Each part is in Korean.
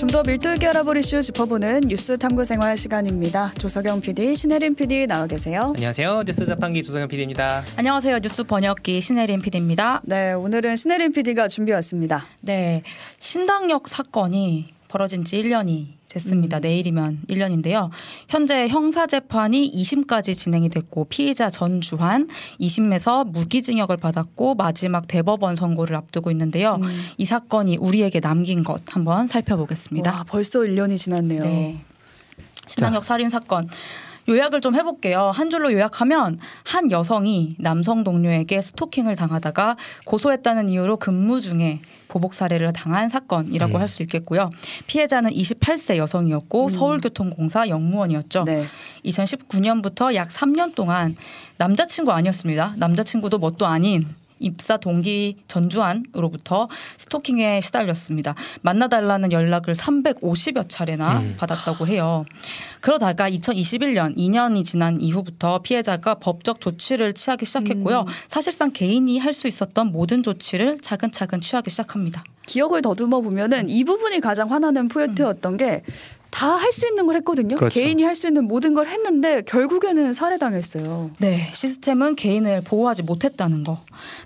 좀 더 밀도 있게 알아볼 이슈 짚어보는 뉴스 탐구 생활 시간입니다. 조석영 PD, 신혜림 PD 나와 계세요. 안녕하세요. 뉴스 자판기 조석영 PD입니다. 안녕하세요. 뉴스 번역기 신혜림 PD입니다. 네, 오늘은 신혜림 PD가 준비해 왔습니다. 네, 신당역 사건이 벌어진 지 1년이 됐습니다. 음. 내일이면 1년인데요. 현재 형사 재판이 2심까지 진행이 됐고 피의자 전주환 2심에서 무기징역을 받았고 마지막 대법원 선고를 앞두고 있는데요. 음. 이 사건이 우리에게 남긴 것 한번 살펴보겠습니다. 와, 벌써 1년이 지났네요. 네. 신당역 살인 사건 요약을 좀 해볼게요. 한 줄로 요약하면 한 여성이 남성 동료에게 스토킹을 당하다가 고소했다는 이유로 근무 중에 보복 살해를 당한 사건이라고 음. 할수 있겠고요. 피해자는 28세 여성이었고 음. 서울교통공사 영무원이었죠. 네. 2019년부터 약 3년 동안 남자친구 아니었습니다. 남자친구도 뭣도 아닌 입사 동기 전주환으로부터 스토킹에 시달렸습니다. 만나달라는 연락을 350여 차례나 음. 받았다고 해요. 그러다가 2021년 2년이 지난 이후부터 피해자가 법적 조치를 취하기 시작했고요. 음. 사실상 개인이 할 수 있었던 모든 조치를 차근차근 취하기 시작합니다. 기억을 더듬어 보면은 이 부분이 가장 화나는 포인트였던 게 다 할 수 있는 걸 했거든요. 그렇죠. 개인이 할 수 있는 모든 걸 했는데 결국에는 살해당했어요. 네, 시스템은 개인을 보호하지 못했다는 거.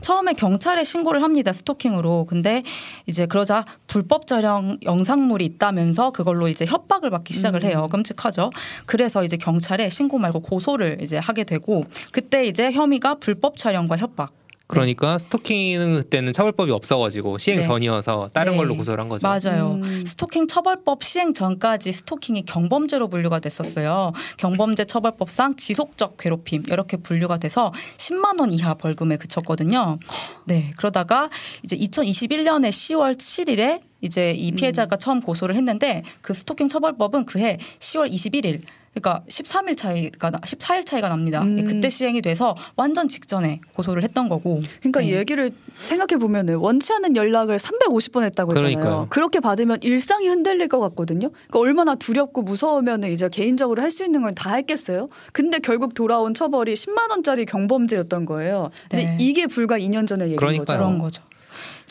처음에 경찰에 신고를 합니다. 스토킹으로. 근데 이제 그러자 불법 촬영 영상물이 있다면서 그걸로 이제 협박을 받기 시작을 해요. 음. 끔찍하죠. 그래서 이제 경찰에 신고 말고 고소를 이제 하게 되고 그때 이제 혐의가 불법 촬영과 협박. 그러니까 스토킹 그때는 처벌법이 없어가지고 시행 네. 전이어서 다른 네. 걸로 고소를 한 거죠. 맞아요. 음. 스토킹 처벌법 시행 전까지 스토킹이 경범죄로 분류가 됐었어요. 경범죄 처벌법상 지속적 괴롭힘 이렇게 분류가 돼서 10만 원 이하 벌금에 그쳤거든요. 네. 그러다가 이제 2021년에 10월 7일에 이제 이 피해자가 음. 처음 고소를 했는데 그 스토킹 처벌법은 그해 10월 21일 그러니까 13일 차이가 14일 차이가 납니다. 음. 그때 시행이 돼서 완전 직전에 고소를 했던 거고. 그러니까 네. 얘기를 생각해 보면은 원치 않는 연락을 350번 했다고 했잖아요. 그러니까요. 그렇게 받으면 일상이 흔들릴 것 같거든요. 그러니까 얼마나 두렵고 무서우면 이제 개인적으로 할 수 있는 걸 다 했겠어요. 근데 결국 돌아온 처벌이 10만 원짜리 경범죄였던 거예요. 근데 네. 이게 불과 2년 전에 얘기인 거죠. 그런 거죠.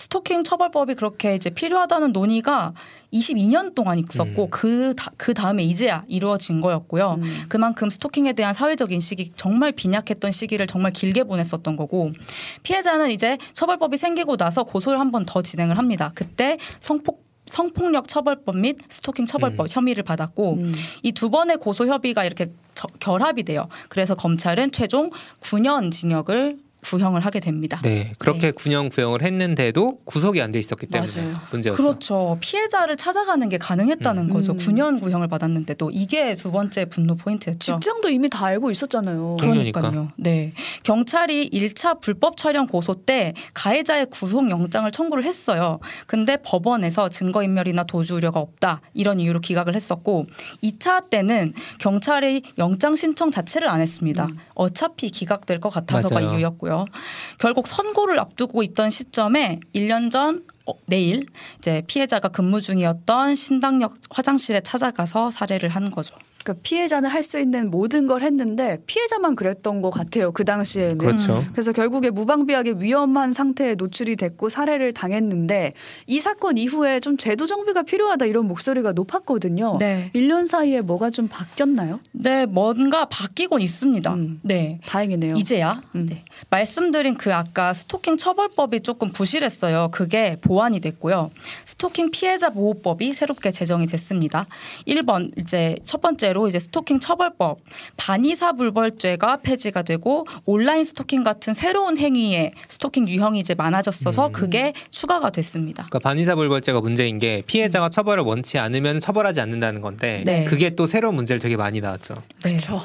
스토킹 처벌법이 그렇게 이제 필요하다는 논의가 22년 동안 있었고 음. 그, 다, 그 다음에 이제야 이루어진 거였고요. 음. 그만큼 스토킹에 대한 사회적 인식이 정말 빈약했던 시기를 정말 길게 보냈었던 거고 피해자는 이제 처벌법이 생기고 나서 고소를 한 번 더 진행을 합니다. 그때 성폭 성폭력 처벌법 및 스토킹 처벌법 음. 혐의를 받았고 음. 이두 번의 고소 협의가 이렇게 저, 결합이 돼요. 그래서 검찰은 최종 9년 징역을 구형을 하게 됩니다. 네, 그렇게 네. 구형 구형을 했는데도 구속이 안 돼 있었기 때문에 맞아요. 문제였죠. 그렇죠. 피해자를 찾아가는 게 가능했다는 음. 거죠. 9년 구형을 받았는데도 이게 두 번째 분노 포인트였죠. 직장도 이미 다 알고 있었잖아요. 그러니까요. 네, 경찰이 1차 불법 촬영 고소 때 가해자의 구속 영장을 청구를 했어요. 근데 법원에서 증거 인멸이나 도주 우려가 없다 이런 이유로 기각을 했었고 2차 때는 경찰이 영장 신청 자체를 안 했습니다. 음. 어차피 기각될 것 같아서가 맞아요. 이유였고요. 있고요. 결국 선고를 앞두고 있던 시점에 1년 전 어, 내일 이제 피해자가 근무 중이었던 신당역 화장실에 찾아가서 살해를 한 거죠. 그러니까 피해자는 할 수 있는 모든 걸 했는데 피해자만 그랬던 것 같아요. 그 당시에는. 그렇죠. 그래서 결국에 무방비하게 위험한 상태에 노출이 됐고 살해를 당했는데 이 사건 이후에 좀 제도 정비가 필요하다 이런 목소리가 높았거든요. 네. 1년 사이에 뭐가 좀 바뀌었나요? 네, 뭔가 바뀌곤 있습니다. 음, 네. 다행이네요. 이제야. 음. 네. 말씀드린 그 아까 스토킹 처벌법이 조금 부실했어요. 그게 보완이 됐고요. 스토킹 피해자 보호법이 새롭게 제정이 됐습니다. 1번 이제 첫 번째 번째로 이제 스토킹 처벌법 반의사 불벌죄가 폐지가 되고 온라인 스토킹 같은 새로운 행위에 스토킹 유형이 이제 많아졌어서 음. 그게 추가가 됐습니다. 그러니까 반의사 불벌죄가 문제인 게 피해자가 처벌을 원치 않으면 처벌하지 않는다는 건데 네. 그게 또 새로운 문제를 되게 많이 나왔죠. 네. 그렇죠.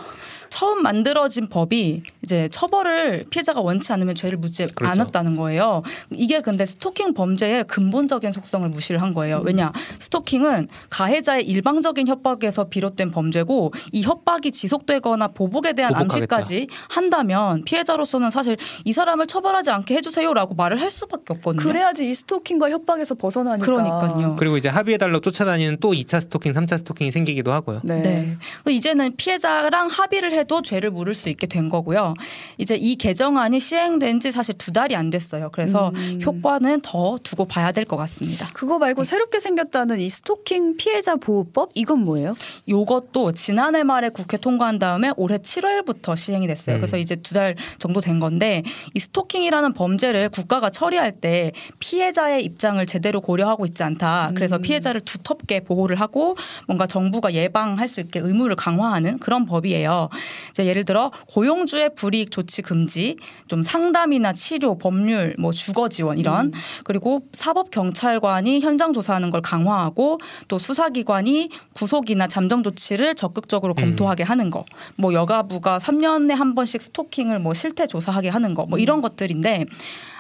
처음 만들어진 법이 이제 처벌을 피해자가 원치 않으면 죄를 묻지 그렇죠. 않았다는 거예요. 이게 근데 스토킹 범죄의 근본적인 속성을 무시를 한 거예요. 왜냐 스토킹은 가해자의 일방적인 협박에서 비롯된 범죄고 이 협박이 지속되거나 보복에 대한 보복하겠다. 암시까지 한다면 피해자로서는 사실 이 사람을 처벌하지 않게 해주세요라고 말을 할 수밖에 없거든요. 그래야지 이 스토킹과 협박에서 벗어나니까. 그러니까요. 그리고 이제 합의해달라고 쫓아다니는 또 2차 스토킹, 3차 스토킹이 생기기도 하고요. 네. 네. 이제는 피해자랑 합의를 해도 죄를 물을 수 있게 된 거고요. 이제 이 개정안이 시행된 지 사실 두 달이 안 됐어요. 그래서 음. 효과는 더 두고 봐야 될 것 같습니다. 그거 말고 새롭게 생겼다는 이 스토킹 피해자 보호법 이건 뭐예요? 요것도 지난해 말에 국회 통과한 다음에 올해 7월부터 시행이 됐어요. 음. 그래서 이제 두 달 정도 된 건데 이 스토킹이라는 범죄를 국가가 처리할 때 피해자의 입장을 제대로 고려하고 있지 않다. 그래서 음. 피해자를 두텁게 보호를 하고 뭔가 정부가 예방할 수 있게 의무를 강화하는 그런 법이에요. 이제 예를 들어 고용주의 불이익 조치 금지, 좀 상담이나 치료, 법률, 뭐 주거 지원 이런 음. 그리고 사법 경찰관이 현장 조사하는 걸 강화하고 또 수사기관이 구속이나 잠정 조치를 적극적으로 음. 검토하게 음. 하는 거, 뭐 여가부가 3년에 한 번씩 스토킹을 뭐 실태 조사하게 하는 거, 뭐 이런 것들인데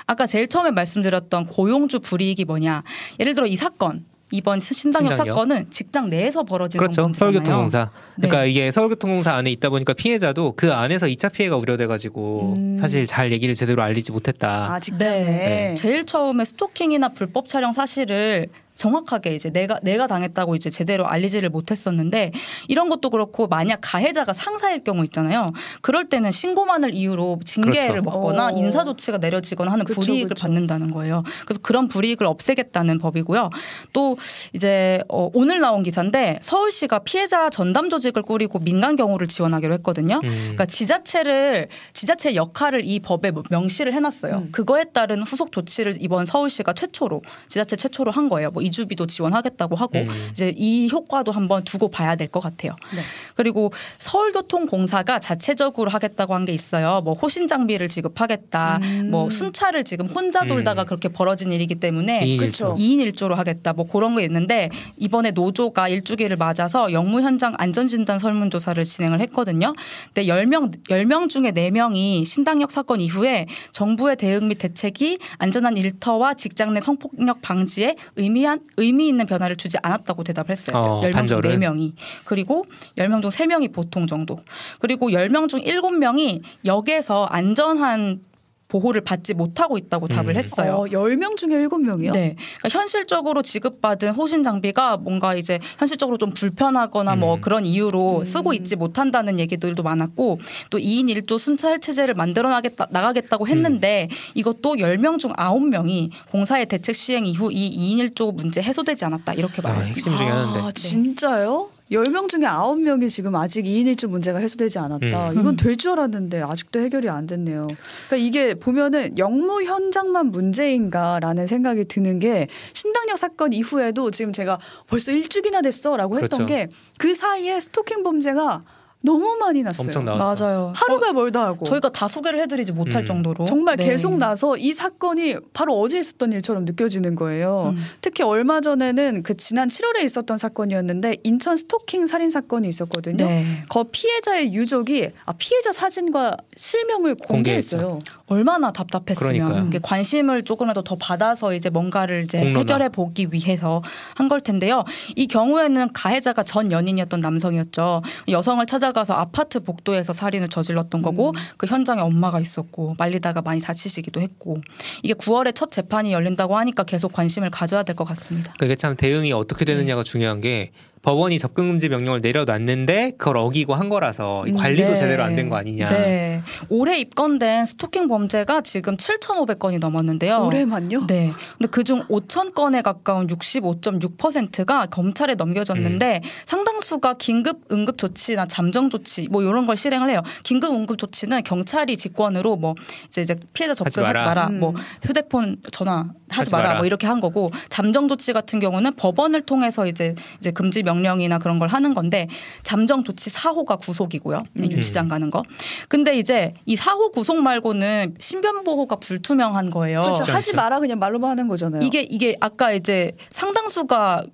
아까 제일 처음에 말씀드렸던 고용주 불이익이 뭐냐. 예를 들어 이 사건 이번 신당역 신당역? 사건은 직장 내에서 벌어진 그렇죠. 서울교통공사. 그러니까 네. 이게 서울교통공사 안에 있다 보니까 피해자도 그 안에서 2차 피해가 우려돼가지고 음. 사실 잘 얘기를 제대로 알리지 못했다. 아 직장에. 네. 네. 제일 처음에 스토킹이나 불법 촬영 사실을 정확하게 이제 내가 내가 당했다고 이제 제대로 알리지를 못했었는데 이런 것도 그렇고 만약 가해자가 상사일 경우 있잖아요. 그럴 때는 신고만을 이유로 징계를 그렇죠. 먹거나 오. 어. 인사 조치가 내려지거나 하는 그쵸, 불이익을 그쵸. 받는다는 거예요. 그래서 그런 불이익을 없애겠다는 법이고요. 또 이제 어, 오늘 나온 기사인데 서울시가 피해자 전담 조직을 꾸리고 민간 경우를 지원하기로 했거든요. 음. 그러니까 지자체를 지자체 역할을 이 법에 명시를 해놨어요. 음. 그거에 따른 후속 조치를 이번 서울시가 최초로 지자체 최초로 한 거예요. 뭐 이주비도 지원하겠다고 하고 음. 이제 이 효과도 한번 두고 봐야 될 것 같아요. 네. 그리고 서울교통공사가 자체적으로 하겠다고 한 게 있어요. 뭐 호신 장비를 지급하겠다. 음. 뭐 순찰을 지금 혼자 돌다가 음. 그렇게 벌어진 일이기 때문에 2인 1조. 2인 1조로 하겠다. 뭐 그런 게 있는데 이번에 노조가 일주기를 맞아서 영무 현장 안전진단 설문조사를 진행을 했거든요. 근데 10명 10명 중에 4명이 신당역 사건 이후에 정부의 대응 및 대책이 안전한 일터와 직장 내 성폭력 방지에 의미한 한 의미 있는 변화를 주지 않았다고 대답을 했어요. 어, 10명 중 4명이. 그리고 10명 중 3명이 보통 정도. 그리고 10명 중 7명이 역에서 안전한 보호를 받지 못하고 있다고 답을 음. 했어요. 어, 10명 중에 7명이요? 네. 그러니까 현실적으로 지급받은 호신 장비가 뭔가 이제 현실적으로 좀 불편하거나 뭐 음. 뭐 그런 이유로 음. 쓰고 있지 못한다는 얘기들도 많았고 또 2인 1조 순찰 체제를 만들어 나겠다, 나가겠다고 했는데 음. 이것도 10명 중 9명이 공사의 대책 시행 이후 이 2인 1조 문제 해소되지 않았다 이렇게 아, 말했습니다. 핵심 중에 하나인데. 아, 진짜요? 10명 중에 9명이 지금 아직 2인 1조 문제가 해소되지 않았다. 음. 이건 될 줄 알았는데 아직도 해결이 안 됐네요. 그러니까 이게 보면은 영무 현장만 문제인가라는 생각이 드는 게 신당역 사건 이후에도 지금 제가 벌써 일주기나 됐어라고 했던 그렇죠. 게그 사이에 스토킹 범죄가 너무 많이 났어요. 엄청 나왔죠. 맞아요. 하루가 멀다 하고 저희가 다 소개를 해드리지 못할 음. 정도로 정말 네. 계속 나서 이 사건이 바로 어제 있었던 일처럼 느껴지는 거예요. 음. 특히 얼마 전에는 그 지난 7월에 있었던 사건이었는데 인천 스토킹 살인 사건이 있었거든요. 네. 거 피해자의 유족이 아, 피해자 사진과 실명을 공개했어요. 공개했죠. 얼마나 답답했으면 관심을 조금이라도 더 받아서 이제 뭔가를 이제 공론화. 해결해 보기 위해서 한 걸 텐데요. 이 경우에는 가해자가 전 연인이었던 남성이었죠. 여성을 찾아 가서 아파트 복도에서 살인을 저질렀던 거고 음. 그 현장에 엄마가 있었고 말리다가 많이 다치시기도 했고 이게 9월에 첫 재판이 열린다고 하니까 계속 관심을 가져야 될 것 같습니다. 그게 참 대응이 어떻게 되느냐가 네. 중요한 게 법원이 접근 금지 명령을 내려놨는데 그걸 어기고 한 거라서 음, 관리도 네. 제대로 안 된 거 아니냐. 네. 올해 입건된 스토킹 범죄가 지금 7,500건이 넘었는데요. 올해만요? 네. 근데 그중 5천 건에 가까운 65.6%가 검찰에 넘겨졌는데 음. 상당수가 긴급 응급 조치나 잠정 조치 뭐 이런 걸 실행을 해요. 긴급 응급 조치는 경찰이 직권으로 뭐 이제 이제 피해자 접근하지 마라, 마라. 음. 뭐 휴대폰 전화 하지 마라. 마라. 뭐 이렇게 한 거고 잠정 조치 같은 경우는 법원을 통해서 이제 이제 금지 명 령이나 그런 걸 하는 건데 잠정 조치 4호가 구속이고요. 음. 유치장 가는 거. 근데 이제 이 4호 구속 말고는 신변 보호가 불투명한 거예요. 그렇죠. 하지 마라 그냥 말로만 하는 거잖아요. 이게 이게 아까 이제 상당수가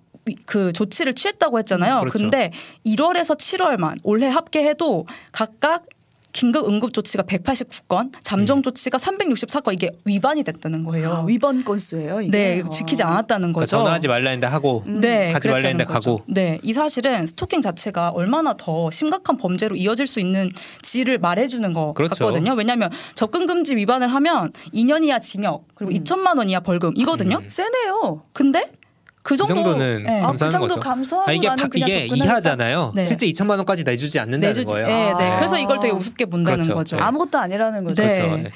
그 조치를 취했다고 했잖아요. 음, 그렇죠. 근데 1월에서 7월만 올해 합계해도 각각 긴급 응급 조치가 189건, 잠정 음. 조치가 364건 이게 위반이 됐다는 거예요. 아, 위반 건수예요. 이게? 네, 지키지 않았다는 그러니까 거죠. 그러니까 전화하지 말라 했는데 하고, 음. 네, 가지 말라 했는데 가고. 네, 이 사실은 스토킹 자체가 얼마나 더 심각한 범죄로 이어질 수 있는 지를 말해주는 것 그렇죠. 같거든요. 왜냐하면 접근 금지 위반을 하면 2년 이하 징역 그리고 음. 2천만 원 이하 벌금 이거든요. 음. 세네요. 근데 그, 정도, 는 네. 감수하는 아, 그 정도 거죠. 감수하고 아, 이게 파, 이게 이하잖아요. 네. 실제 2천만 원까지 내주지 않는다는 내주지, 거예요. 네, 네. 아. 그래서 이걸 되게 우습게 본다는 그렇죠. 거죠. 아무것도 아니라는 거죠. 네. 그렇죠.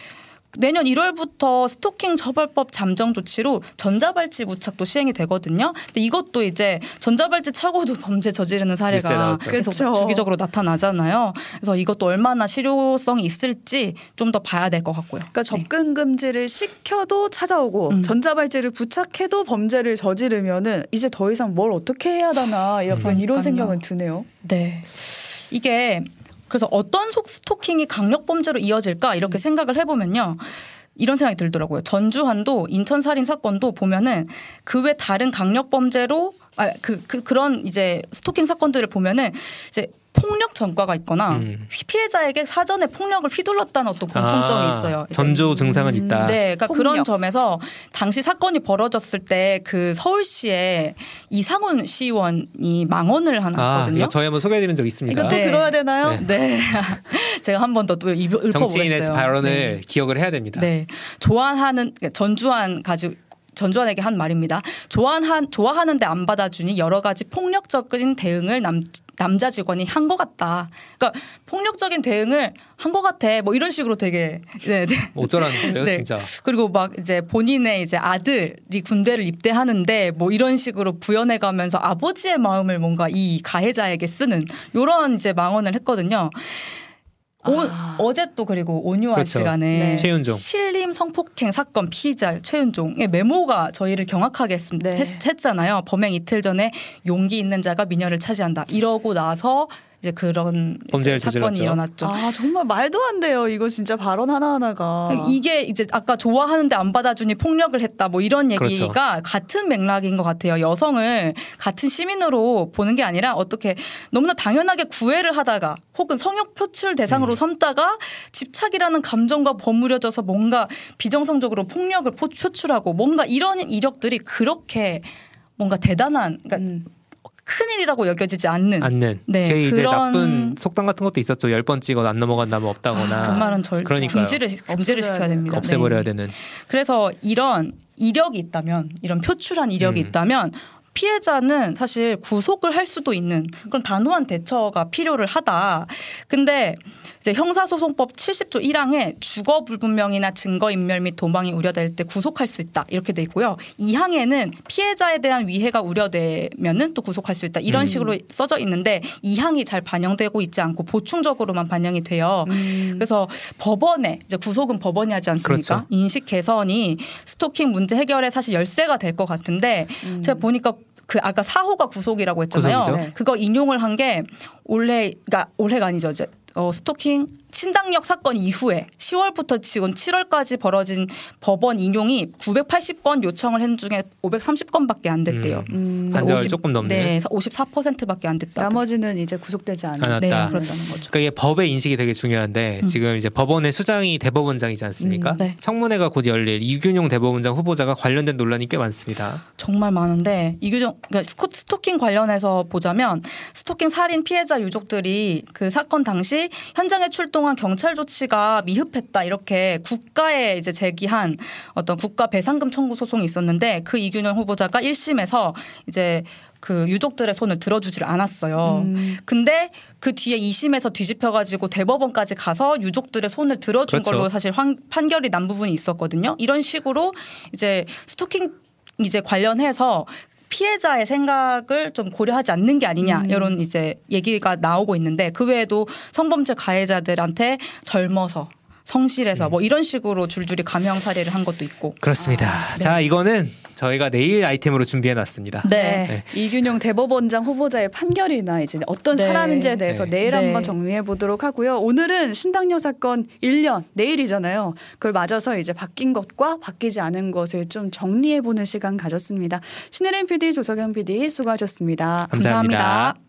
내년 1월부터 스토킹 처벌법 잠정 조치로 전자발찌 부착도 시행이 되거든요. 근데 이것도 이제 전자발찌 차고도 범죄 저지르는 사례가 계속 그쵸. 주기적으로 나타나잖아요. 그래서 이것도 얼마나 실효성이 있을지 좀 더 봐야 될 것 같고요. 그러니까 네. 접근 금지를 시켜도 찾아오고 음. 전자발찌를 부착해도 범죄를 저지르면은 이제 더 이상 뭘 어떻게 해야 하나 약간 음. 이런 생각은 드네요. 네. 이게 그래서 어떤 속 스토킹이 강력 범죄로 이어질까 이렇게 생각을 해보면요. 이런 생각이 들더라고요. 전주환도 인천 살인 사건도 보면은 그 외 다른 강력 범죄로 아그 그, 그런 이제 스토킹 사건들을 보면은 이제 폭력 전과가 있거나 음. 피해자에게 사전에 폭력을 휘둘렀다는 어떤 공통점이 아, 있어요. 전조 증상은 음. 있다. 네, 그러니까 폭력. 그런 점에서 당시 사건이 벌어졌을 때 그 서울시에 이상훈 시의원이 망언을 하나 아, 했거든요. 아, 저희 한번 소개해드린 적 있습니다. 이것도 네. 들어야 되나요? 네, 네. 제가 한 번 더또 읊어보겠어요. 정치인의 발언을 네. 기억을 해야 됩니다. 네, 좋아하는 전주한 가지고 전주환에게 한 말입니다. 좋아한 좋아하는데 안 받아주니 여러 가지 폭력적인 대응을 남 남자 직원이 한 것 같다. 그러니까 폭력적인 대응을 한 것 같아. 뭐 이런 식으로 되게 네, 네. 어쩌라는 거예요, 네. 진짜. 그리고 막 이제 본인의 이제 아들이 군대를 입대하는데 뭐 이런 식으로 부연해 가면서 아버지의 마음을 뭔가 이 가해자에게 쓰는 이런 이제 망언을 했거든요. 오, 아. 어제 또 그리고 온유한 그렇죠. 시간에 네. 신림 성폭행 사건 피의자 최윤종의 메모가 저희를 경악하게 했, 네. 했, 잖아요 범행 이틀 전에 용기 있는 자가 미녀를 차지한다. 이러고 나서 이제 그런 범죄를 사건이 일어났죠. 아 정말 말도 안 돼요. 이거 진짜 발언 하나 하나가 이게 이제 아까 좋아하는데 안 받아주니 폭력을 했다 뭐 이런 얘기가 그렇죠. 같은 맥락인 것 같아요. 여성을 같은 시민으로 보는 게 아니라 어떻게 너무나 당연하게 구애를 하다가 혹은 성욕 표출 대상으로 음. 삼다가 집착이라는 감정과 버무려져서 뭔가 비정상적으로 폭력을 표출하고 뭔가 이런 이력들이 그렇게 뭔가 대단한 그러니까 음. 큰일이라고 여겨지지 않는. 않는. 네. 그 이제 나쁜 속담 같은 것도 있었죠. 열 번 찍어 안 넘어간다면 없다거나. 아, 그 말은 절 금지를 금지를 시켜야 됩니다. 없애버려야 네. 되는. 그래서 이런 이력이 있다면 이런 표출한 이력이 음. 있다면 피해자는 사실 구속을 할 수도 있는 그런 단호한 대처가 필요를 하다. 근데 이제 형사소송법 70조 1항에 주거 불분명이나 증거 인멸 및 도망이 우려될 때 구속할 수 있다 이렇게 돼 있고요. 2항에는 피해자에 대한 위해가 우려되면은 또 구속할 수 있다 이런 음. 식으로 써져 있는데 2항이 잘 반영되고 있지 않고 보충적으로만 반영이 돼요. 음. 그래서 법원에 이제 구속은 법원이 하지 않습니까? 그렇죠. 인식 개선이 스토킹 문제 해결에 사실 열쇠가 될 것 같은데 음. 제가 보니까 그 아까 사호가 구속이라고 했잖아요. 구속이죠? 그거 인용을 한 게 올해 그러니까 올해가 아니죠. 이제 어, 스토킹 신당역 사건 이후에 10월부터 지금 7월까지 벌어진 법원 인용이 980건 요청을 한 중에 530건밖에 안 됐대요. 음. 그러니까 50, 조금 넘네. 네, 54%밖에 안 됐다. 나머지는 이제 구속되지 않았다. 네, 그렇다는 거죠. 그러니까 이게 법의 인식이 되게 중요한데 음. 지금 이제 법원의 수장이 대법원장이지 않습니까? 음, 네. 청문회가 곧 열릴 이균용 대법원장 후보자가 관련된 논란이 꽤 많습니다. 정말 많은데 이균용 그러니까 스토킹 관련해서 보자면 스토킹 살인 피해자 유족들이 그 사건 당시 현장에 출동 한 경찰 조치가 미흡했다 이렇게 국가에 이제 제기한 어떤 국가 배상금 청구 소송이 있었는데 그 이균영 후보자가 1심에서 이제 그 유족들의 손을 들어주지를 않았어요. 음. 근데 그 뒤에 2심에서 뒤집혀가지고 대법원까지 가서 유족들의 손을 들어준 그렇죠. 걸로 사실 환, 판결이 난 부분이 있었거든요. 이런 식으로 이제 스토킹 이제 관련해서 피해자의 생각을 좀 고려하지 않는 게 아니냐 음. 이런 이제 얘기가 나오고 있는데 그 외에도 성범죄 가해자들한테 젊어서 성실해서 음. 뭐 이런 식으로 줄줄이 감형 사례를 한 것도 있고 그렇습니다. 아, 네. 자 이거는 저희가 내일 아이템으로 준비해 놨습니다. 네. 네. 이균용 대법원장 후보자의 판결이나 이제 어떤 네. 사람인지에 대해서 네. 내일 한번 네. 정리해 보도록 하고요. 오늘은 신당녀 사건 1년 내일이잖아요. 그걸 맞아서 이제 바뀐 것과 바뀌지 않은 것을 좀 정리해 보는 시간 가졌습니다. 신혜림 PD, 조석영 PD 수고하셨습니다 감사합니다. 감사합니다.